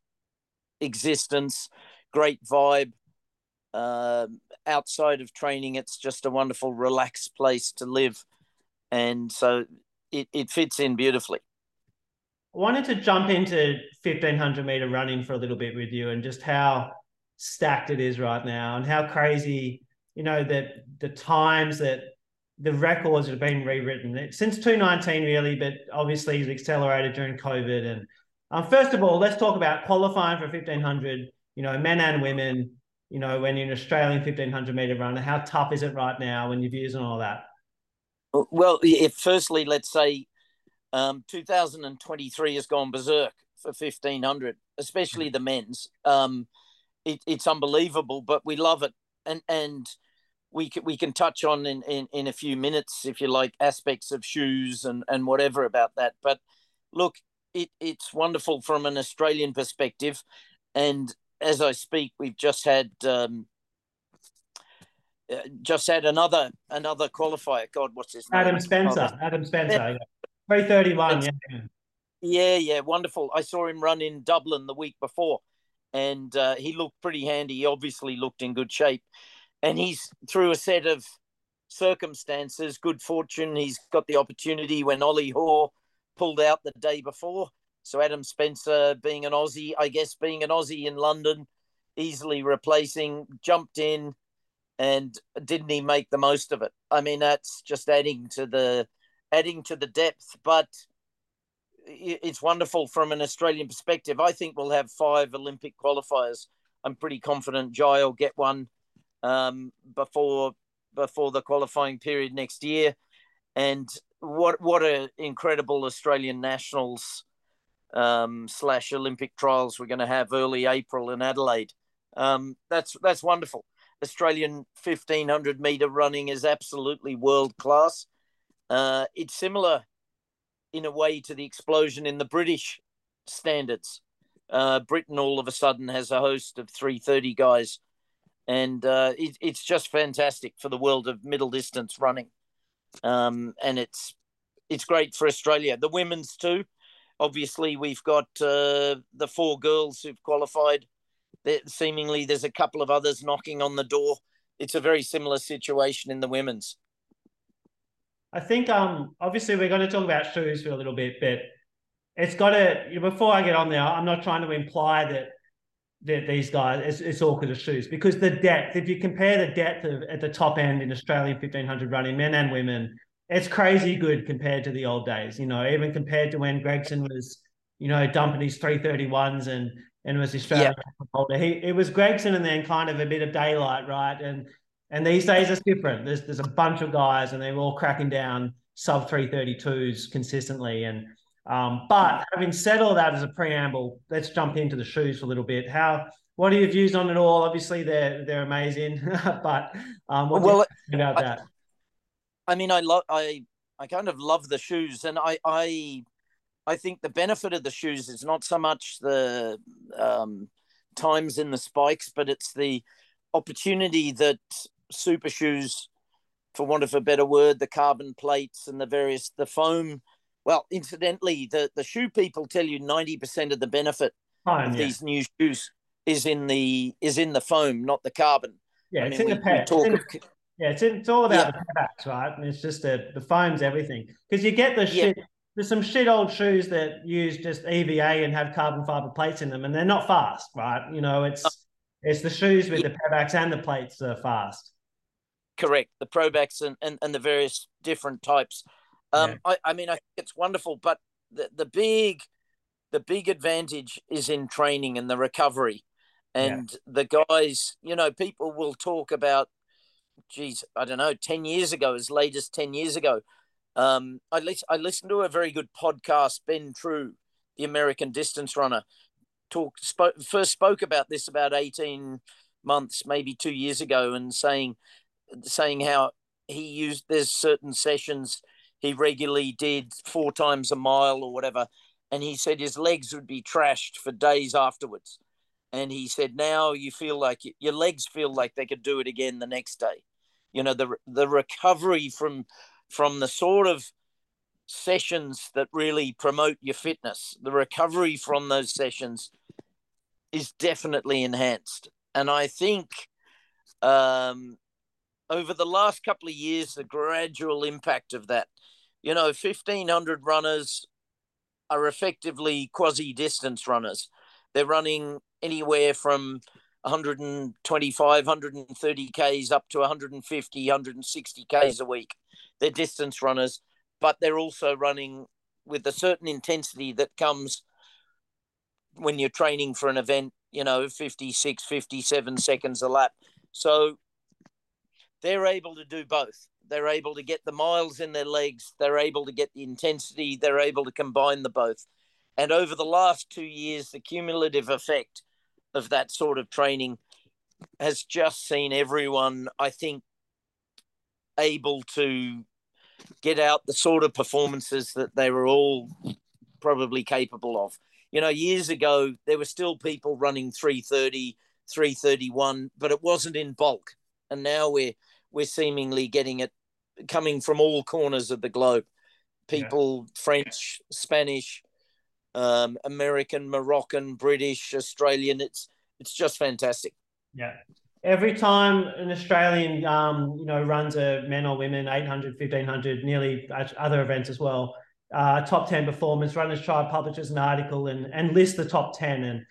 existence, great vibe. Uh, outside of training, it's just a wonderful, relaxed place to live, and so it, it fits in beautifully. Wanted to jump into 1500 meter running for a little bit with you and just how stacked it is right now and how crazy, you know, that the times that the records have been rewritten since 2019, really, but obviously it's accelerated during COVID. And um, first of all, let's talk about qualifying for 1500, you know, men and women, you know, when you're an Australian 1500 meter runner, how tough is it right now and your views on all that? Well, if firstly, let's say um, 2023 has gone berserk for 1500, especially the men's. Um, it, it's unbelievable, but we love it. And, and, we can we can touch on in, in, in a few minutes if you like aspects of shoes and, and whatever about that. But look, it, it's wonderful from an Australian perspective, and as I speak, we've just had um, uh, just had another another qualifier. God, what's his name? Adam Spencer. Adam Spencer. Three thirty one. Yeah. Yeah, yeah, wonderful. I saw him run in Dublin the week before, and uh, he looked pretty handy. He obviously looked in good shape and he's through a set of circumstances, good fortune, he's got the opportunity when Ollie Hoare pulled out the day before. So Adam Spencer, being an Aussie, I guess being an Aussie in London, easily replacing, jumped in, and didn't he make the most of it? I mean, that's just adding to the adding to the depth, but it's wonderful from an Australian perspective. I think we'll have five Olympic qualifiers. I'm pretty confident Jye will get one um, before before the qualifying period next year. And what what a incredible Australian nationals um, slash Olympic trials we're going to have early April in Adelaide. Um, that's that's wonderful. Australian 1500 meter running is absolutely world class. Uh, it's similar in a way to the explosion in the British standards. Uh, Britain all of a sudden has a host of 330 guys and uh, it, it's just fantastic for the world of middle distance running. Um, and it's it's great for Australia. The women's too. Obviously, we've got uh, the four girls who've qualified. Seemingly, there's a couple of others knocking on the door. it's a very similar situation in the women's. I think um obviously we're going to talk about shoes for a little bit, but it's got to before I get on there, I'm not trying to imply that that these guys it's, it's all because of shoes because the depth. If you compare the depth of at the top end in Australian 1500 running, men and women, it's crazy good compared to the old days. You know, even compared to when Gregson was, you know, dumping his 331s and and was Australian yeah. holder. He it was Gregson and then kind of a bit of daylight, right? And and these days it's different. There's there's a bunch of guys and they're all cracking down sub 332s consistently. And um, but having said all that as a preamble, let's jump into the shoes for a little bit. How what are your views on it all? Obviously they're they're amazing, but um, what well, about I, that? I mean, I love I I kind of love the shoes, and I I I think the benefit of the shoes is not so much the um, times in the spikes, but it's the opportunity that super shoes, for want of a better word, the carbon plates and the various the foam. Well, incidentally, the the shoe people tell you ninety percent of the benefit of yeah. these new shoes is in the is in the foam, not the carbon. Yeah, I it's mean, in we, the pad. Talk in, of, yeah, it's, in, it's all about yeah. the paddocks, right? And it's just the the foam's everything because you get the shit. Yeah. There's some shit old shoes that use just EVA and have carbon fiber plates in them, and they're not fast, right? You know, it's uh, it's the shoes with the Pebax and the plates are fast. Correct, the Pebax and, and, and the various different types. Um, yeah. I, I mean, I think it's wonderful, but the, the big the big advantage is in training and the recovery. And yeah. the guys, you know, people will talk about, geez, I don't know, 10 years ago, as late as 10 years ago. Um, I, li- I listened to a very good podcast, Ben True, the American distance runner, talk spoke, first spoke about this about 18 months, maybe two years ago, and saying saying how he used there's certain sessions he regularly did four times a mile or whatever, and he said his legs would be trashed for days afterwards. And he said now you feel like your legs feel like they could do it again the next day. You know the the recovery from from the sort of sessions that really promote your fitness, the recovery from those sessions is definitely enhanced. And I think um, over the last couple of years, the gradual impact of that, you know, 1,500 runners are effectively quasi distance runners. They're running anywhere from 125, 130 Ks up to 150, 160 Ks a week. They're distance runners, but they're also running with a certain intensity that comes when you're training for an event, you know, 56, 57 seconds a lap. So they're able to do both. They're able to get the miles in their legs, they're able to get the intensity, they're able to combine the both. And over the last two years, the cumulative effect of that sort of training has just seen everyone, I think, able to get out the sort of performances that they were all probably capable of. You know, years ago, there were still people running 330, 331, but it wasn't in bulk. And now we're, we're seemingly getting it coming from all corners of the globe. People, yeah. French, Spanish, um, American, Moroccan, British, Australian. It's it's just fantastic. Yeah. Every time an Australian, um, you know, runs a men or women 800, 1500, nearly other events as well, uh, top 10 performance, Runners Tribe publishes an article and, and lists the top 10. And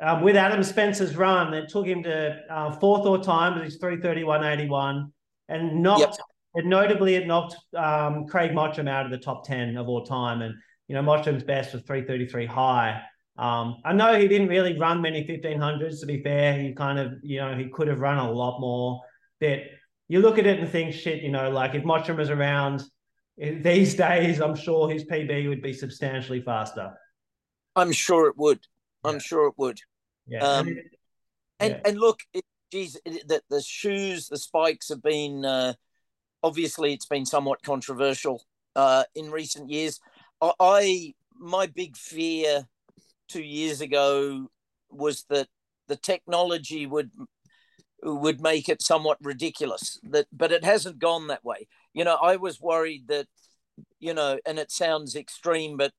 um, with Adam Spencer's run, it took him to uh, fourth all time, but he's 331.81 and knocked, yep. notably it knocked um, Craig Mottram out of the top 10 of all time. And, you know, Mottram's best was 333 high. Um, I know he didn't really run many 1500s, to be fair. He kind of, you know, he could have run a lot more. But you look at it and think, shit, you know, like if Mottram was around these days, I'm sure his PB would be substantially faster. I'm sure it would. I'm sure it would. Yeah. Um, and, and, and look, it, geez, the, the shoes, the spikes have been, uh, obviously, it's been somewhat controversial uh, in recent years. I, I my big fear two years ago was that the technology would would make it somewhat ridiculous that but it hasn't gone that way you know i was worried that you know and it sounds extreme but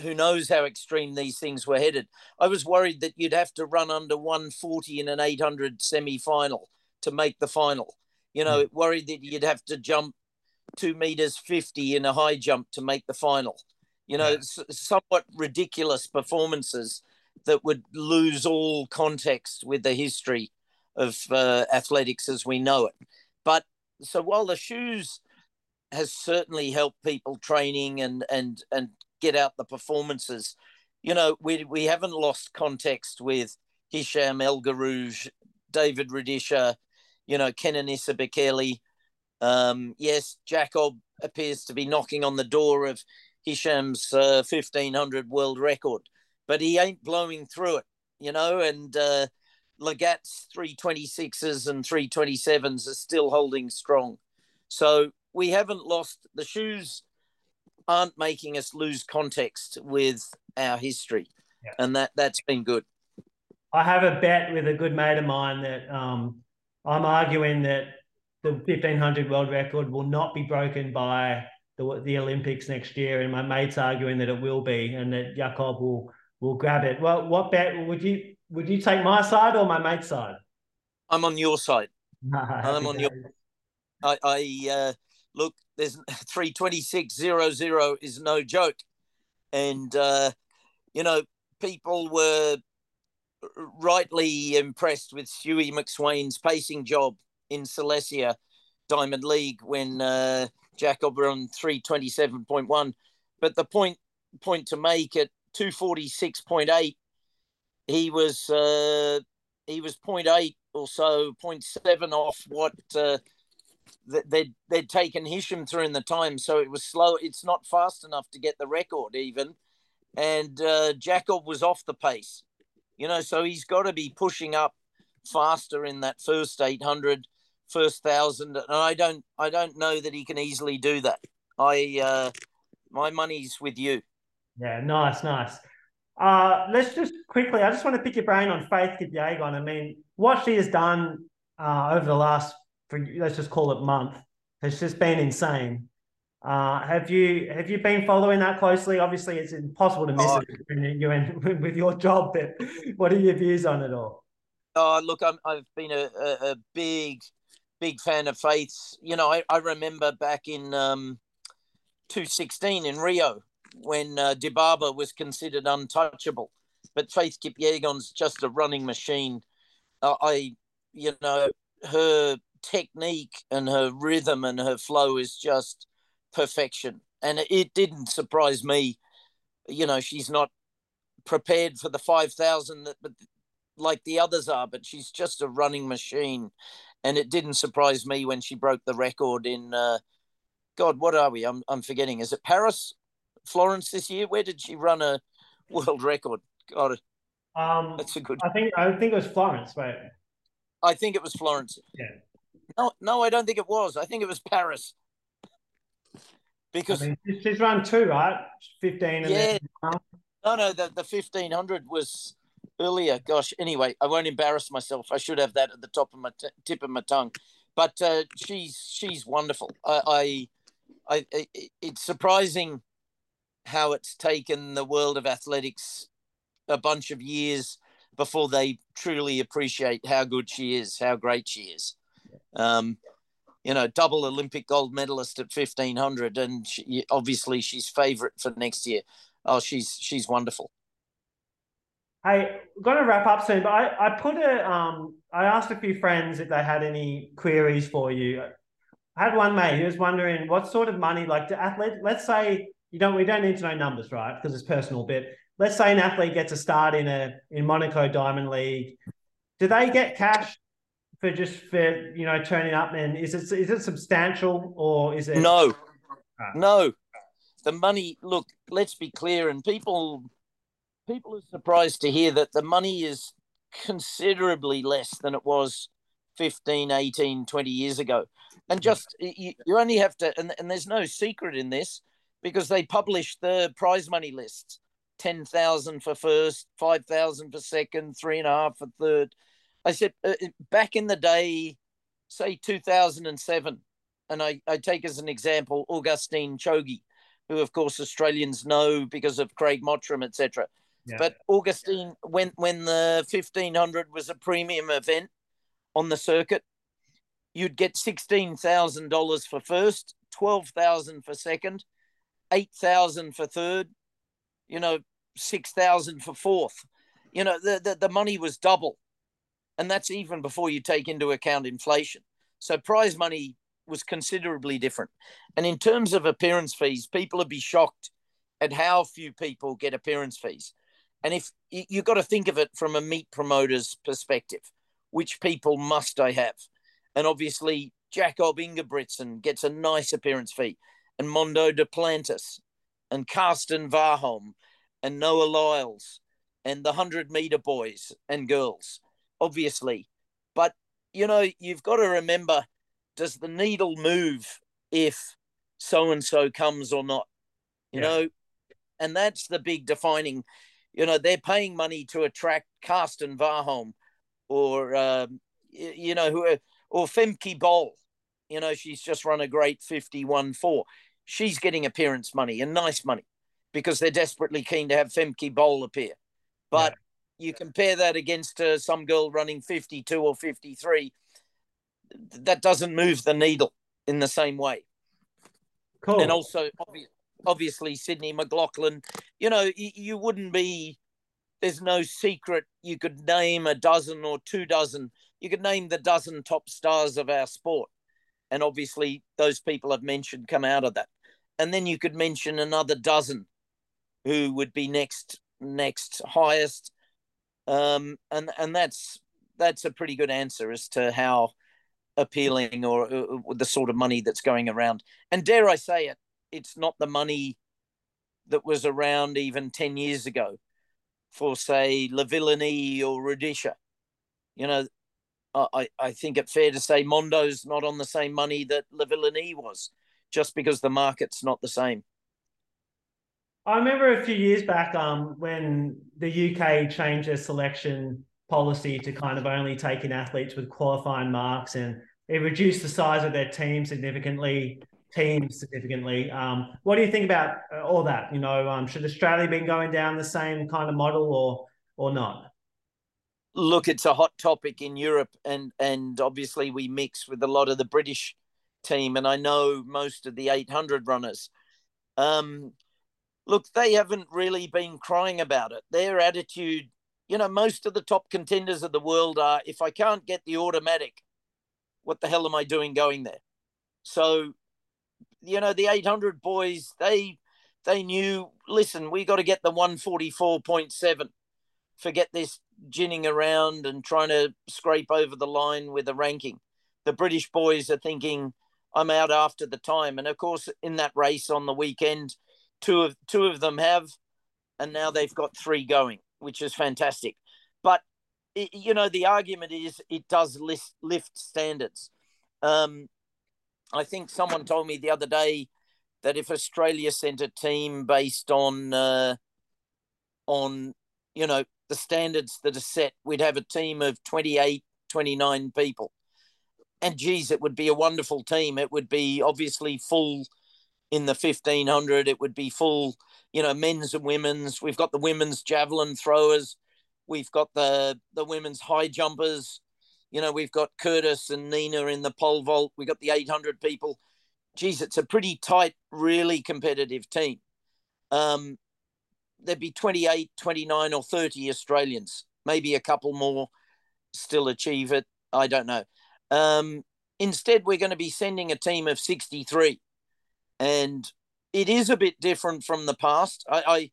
who knows how extreme these things were headed i was worried that you'd have to run under 140 in an 800 semi final to make the final. You know, worried that you'd have to jump two meters 50 in a high jump to make the final. You know, yeah. somewhat ridiculous performances that would lose all context with the history of uh, athletics as we know it. But so while the shoes has certainly helped people training and and and get out the performances, you know, we we haven't lost context with Hisham El Guerrouj, David Rudisha, you know, Kenenisa Bekele. Um, yes, Jakob appears to be knocking on the door of Hisham's uh, 1500 world record, but he ain't blowing through it, you know, and uh, Lagat's 326s and 327s are still holding strong. So we haven't lost the shoes aren't making us lose context with our history. Yeah. And that that's been good. I have a bet with a good mate of mine that um, I'm arguing that the 1500 world record will not be broken by the, the Olympics next year, and my mate's arguing that it will be, and that Jakob will will grab it. Well, what bet would you would you take my side or my mate's side? I'm on your side. I'm on your. I, I uh, look. There's three twenty six zero zero is no joke, and uh, you know people were rightly impressed with Stewie McSweyn's pacing job in Silesia Diamond League when uh, Jakob were on 327.1. But the point point to make at 246.8, he was uh, he was 0.8 or so, 0.7 off what uh, they'd, they'd taken Hisham through in the time. So it was slow. It's not fast enough to get the record even. And uh, Jakob was off the pace, you know, so he's got to be pushing up faster in that first 800 first thousand, and I don't I don't know that he can easily do that. I uh, my money's with you. Yeah, nice, nice. Uh, let's just quickly. I just want to pick your brain on Faith Kipyegon. I mean, what she has done uh, over the last, for, let's just call it month, has just been insane. Uh, have you have you been following that closely? Obviously, it's impossible to miss oh. it you in, with your job. But what are your views on it all? Oh, look, i have been a, a, a, big big fan of Faith's. You know, I, I remember back in um, 2016 in Rio when uh, Dibaba was considered untouchable, but Faith Kipyegon's just a running machine. Uh, I, you know, her technique and her rhythm and her flow is just perfection. And it didn't surprise me. You know, she's not prepared for the 5,000 that, but like the others are, but she's just a running machine and it didn't surprise me when she broke the record in uh, God, what are we? I'm I'm forgetting. Is it Paris, Florence this year? Where did she run a world record? God, um, that's a good. I think I think it was Florence, right? I think it was Florence. Yeah. No, no, I don't think it was. I think it was Paris. Because I mean, she's run two, right? Fifteen. yeah. No, no, the the fifteen hundred was earlier. Gosh, anyway, I won't embarrass myself. I should have that at the top of my t- tip of my tongue. But uh, she's she's wonderful. I, I, I, it's surprising how it's taken the world of athletics a bunch of years before they truly appreciate how good she is, how great she is. Um, you know, double Olympic gold medalist at fifteen hundred, and she, obviously she's favourite for next year. Oh, she's she's wonderful. Hey, going to wrap up soon, but I, I put a, um, I asked a few friends if they had any queries for you. I had one mate who was wondering what sort of money, like the athlete, let's say, you don't, we don't need to know numbers, right? Because it's personal, but let's say an athlete gets a start in a, in Monaco Diamond League. Do they get cash for just for, you know, turning up? And is it, is it substantial or is it? No, ah. no. The money, look, let's be clear, and people people are surprised to hear that the money is considerably less than it was 15 18 20 years ago and just you, you only have to and, and there's no secret in this because they publish the prize money lists 10,000 for first 5,000 for second three and a half for third i said uh, back in the day say 2007 and I, I take as an example augustine Choge, who of course australians know because of craig mottram etc but Augustine, when when the fifteen hundred was a premium event on the circuit, you'd get sixteen thousand dollars for first, twelve thousand for second, eight thousand for third, you know, six thousand for fourth. You know, the, the the money was double, and that's even before you take into account inflation. So prize money was considerably different. And in terms of appearance fees, people would be shocked at how few people get appearance fees. And if you've got to think of it from a meet promoter's perspective, which people must I have? And obviously, Jakob Ingebrigtsen gets a nice appearance fee, and Mondo Duplantis, and Karsten Warholm, and Noah Lyles, and the 100 meter boys and girls, obviously. But, you know, you've got to remember does the needle move if so and so comes or not? You yeah. know, and that's the big defining. You know, they're paying money to attract Karsten Warholm or, um, you know, who or Femke Bol. You know, she's just run a great 51 4. She's getting appearance money and nice money because they're desperately keen to have Femke Bol appear. But yeah. You compare that against uh, some girl running 52 or 53 that doesn't move the needle in the same way. Cool. And also, obviously, Sydney McLaughlin, you know, you wouldn't be, there's no secret. You could name a dozen or two dozen. You could name the dozen top stars of our sport. And obviously, those people I've mentioned come out of that. And then you could mention another dozen who would be next next highest um and and that's that's a pretty good answer as to how appealing or, or uh, the sort of money that's going around. And dare I say it, it's not the money that was around even 10 years ago for, say, La Lavillenie or Rudisha. You know, I, I think it's fair to say Mondo's not on the same money that La Lavillenie was, just because the market's not the same. I remember a few years back um, when the UK changed their selection policy to kind of only take in athletes with qualifying marks and it reduced the size of their team significantly, teams significantly. Um, what do you think about uh, all that? You know, um, should Australia been going down the same kind of model or or not? Look, it's a hot topic in Europe, and and obviously we mix with a lot of the British team, and I know most of the 800 runners. Um, look, they haven't really been crying about it. Their attitude you know, most of the top contenders of the world are if I can't get the automatic, what the hell am I doing going there? So, you know, the 800 boys, they they knew, listen, we got to get the 144.7. Forget this ginning around and trying to scrape over the line with a ranking. The British boys are thinking, I'm out after the time. And of course, in that race on the weekend, two of two of them have, and now they've got three going which is fantastic. But it, you know, the argument is it does lift, lift standards. Um, I think someone told me the other day that if Australia sent a team based on uh, on you know the standards that are set, we'd have a team of 28, 29 people. And geez, it would be a wonderful team. It would be obviously full in the 1500. It would be full you know, men's and women's. We've got the women's javelin throwers. We've got the the women's high jumpers. You know, we've got Kurtis and Nina in the pole vault. We've got the 800 people. Geez, it's a pretty tight, really competitive team. Um, there'd be 28, 29, or 30 Australians. Maybe a couple more still achieve it. I don't know. Um, instead, we're going to be sending a team of 63. And it is a bit different from the past. I,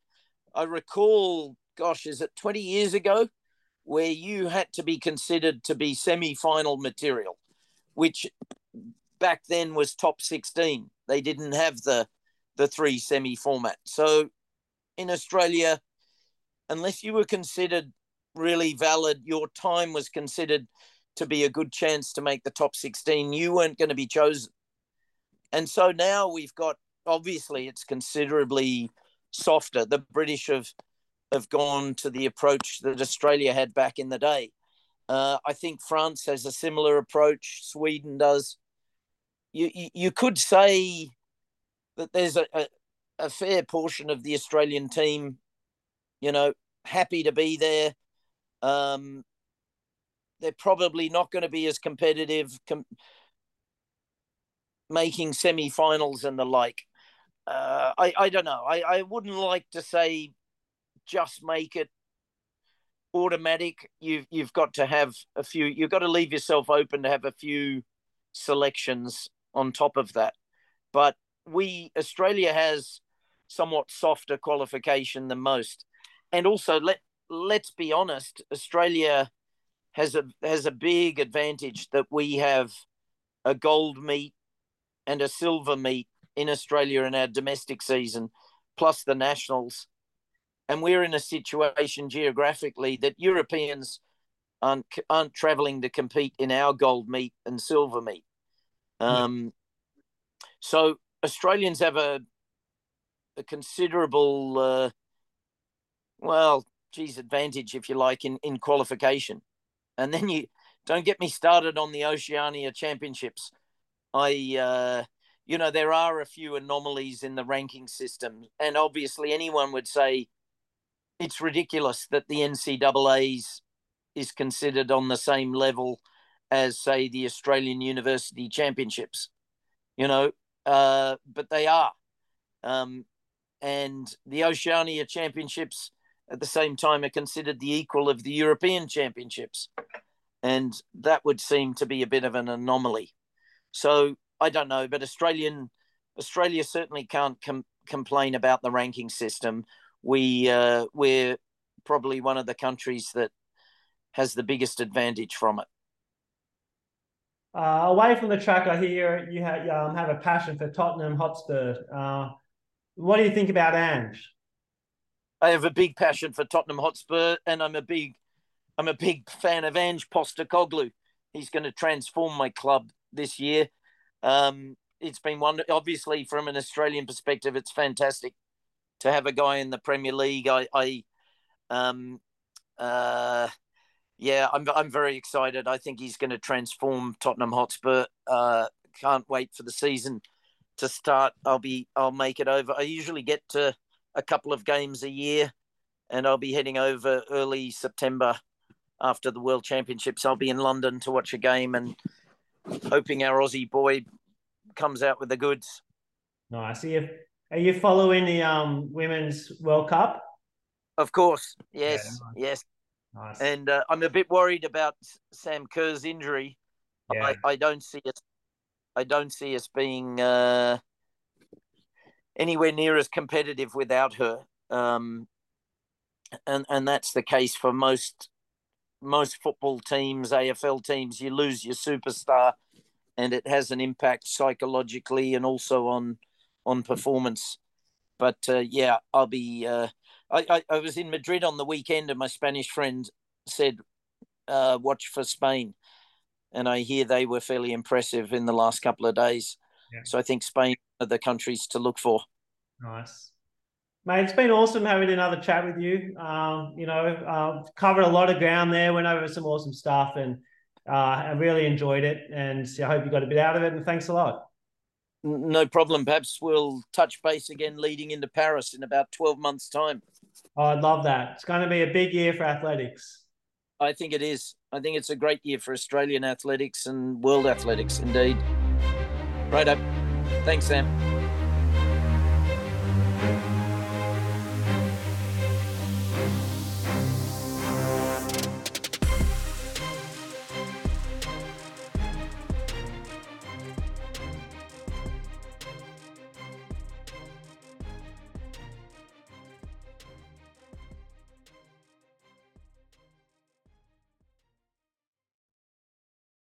I, I recall, gosh, is it 20 years ago, where you had to be considered to be semi-final material, which back then was top 16. They didn't have the the three semi format. So in Australia, unless you were considered really valid, your time was considered to be a good chance to make the top 16. You weren't going to be chosen. And so now we've got obviously it's considerably softer. The British have have gone to the approach that Australia had back in the day. Uh, I think France has a similar approach. Sweden does. You you, you could say that there's a, a, a fair portion of the Australian team, you know, happy to be there. Um, they're probably not going to be as competitive com- making semi-finals and the like. Uh, I I don't know. I I wouldn't like to say just make it automatic. You've you've got to have a few. You've got to leave yourself open to have a few selections on top of that. But we Australia has somewhat softer qualification than most, and also let let's be honest, Australia has a has a big advantage that we have a gold meet and a silver meet in Australia in our domestic season, plus the nationals and we're in a situation geographically that Europeans aren't aren't traveling to compete in our gold meet and silver meet. Um, yeah. So Australians have a a considerable, uh, well, geez, advantage if you like in in qualification, and then you don't get me started on the Oceania Championships. I, uh, you know, there are a few anomalies in the ranking system, and obviously anyone would say it's ridiculous that the NCAA's is considered on the same level as, say, the Australian University Championships. You know, uh, but they are. Um, and the Oceania Championships at the same time are considered the equal of the European Championships. And that would seem to be a bit of an anomaly. So I don't know, but Australian Australia certainly can't com- complain about the ranking system we uh, we're probably one of the countries that has the biggest advantage from it. Uh, away from the track, I hear you have, um, have a passion for Tottenham Hotspur. Uh, what do you think about Ange? I have a big passion for Tottenham Hotspur, and I'm a big, I'm a big fan of Ange Postecoglou. He's going to transform my club this year. Um, it's been one, obviously, from an Australian perspective, it's fantastic to have a guy in the Premier League. I, I um, uh, yeah, I'm I'm very excited. I think he's going to transform Tottenham Hotspur. Uh, can't wait for the season to start. I'll be I'll make it over. I usually get to a couple of games a year, and I'll be heading over early September after the World Championships. I'll be in London to watch a game and hoping our Aussie boy comes out with the goods. Nice. See if are you following the um women's World Cup? Of course, yes, yeah, nice. yes. Nice. And uh, I'm a bit worried about Sam Kerr's injury. Yeah. I, I don't see us. I don't see us being uh, anywhere near as competitive without her. Um, and and that's the case for most most football teams, AFL teams. You lose your superstar, and it has an impact psychologically and also on on performance. But uh, yeah, I'll be. Uh, I, I, I was in Madrid on the weekend, and my Spanish friend said, uh, "Watch for Spain," and I hear they were fairly impressive in the last couple of days. Yeah. So I think Spain are the countries to look for. Nice. Mate, it's been awesome having another chat with you. Um, you know, uh, covered a lot of ground there, went over some awesome stuff, and uh, I really enjoyed it. And I hope you got a bit out of it. And thanks a lot. No problem. Perhaps we'll touch base again leading into Paris in about 12 months' time. Oh, I'd love that. It's going to be a big year for athletics. I think it is. I think it's a great year for Australian athletics and world athletics, indeed. Right up. Thanks, Sam.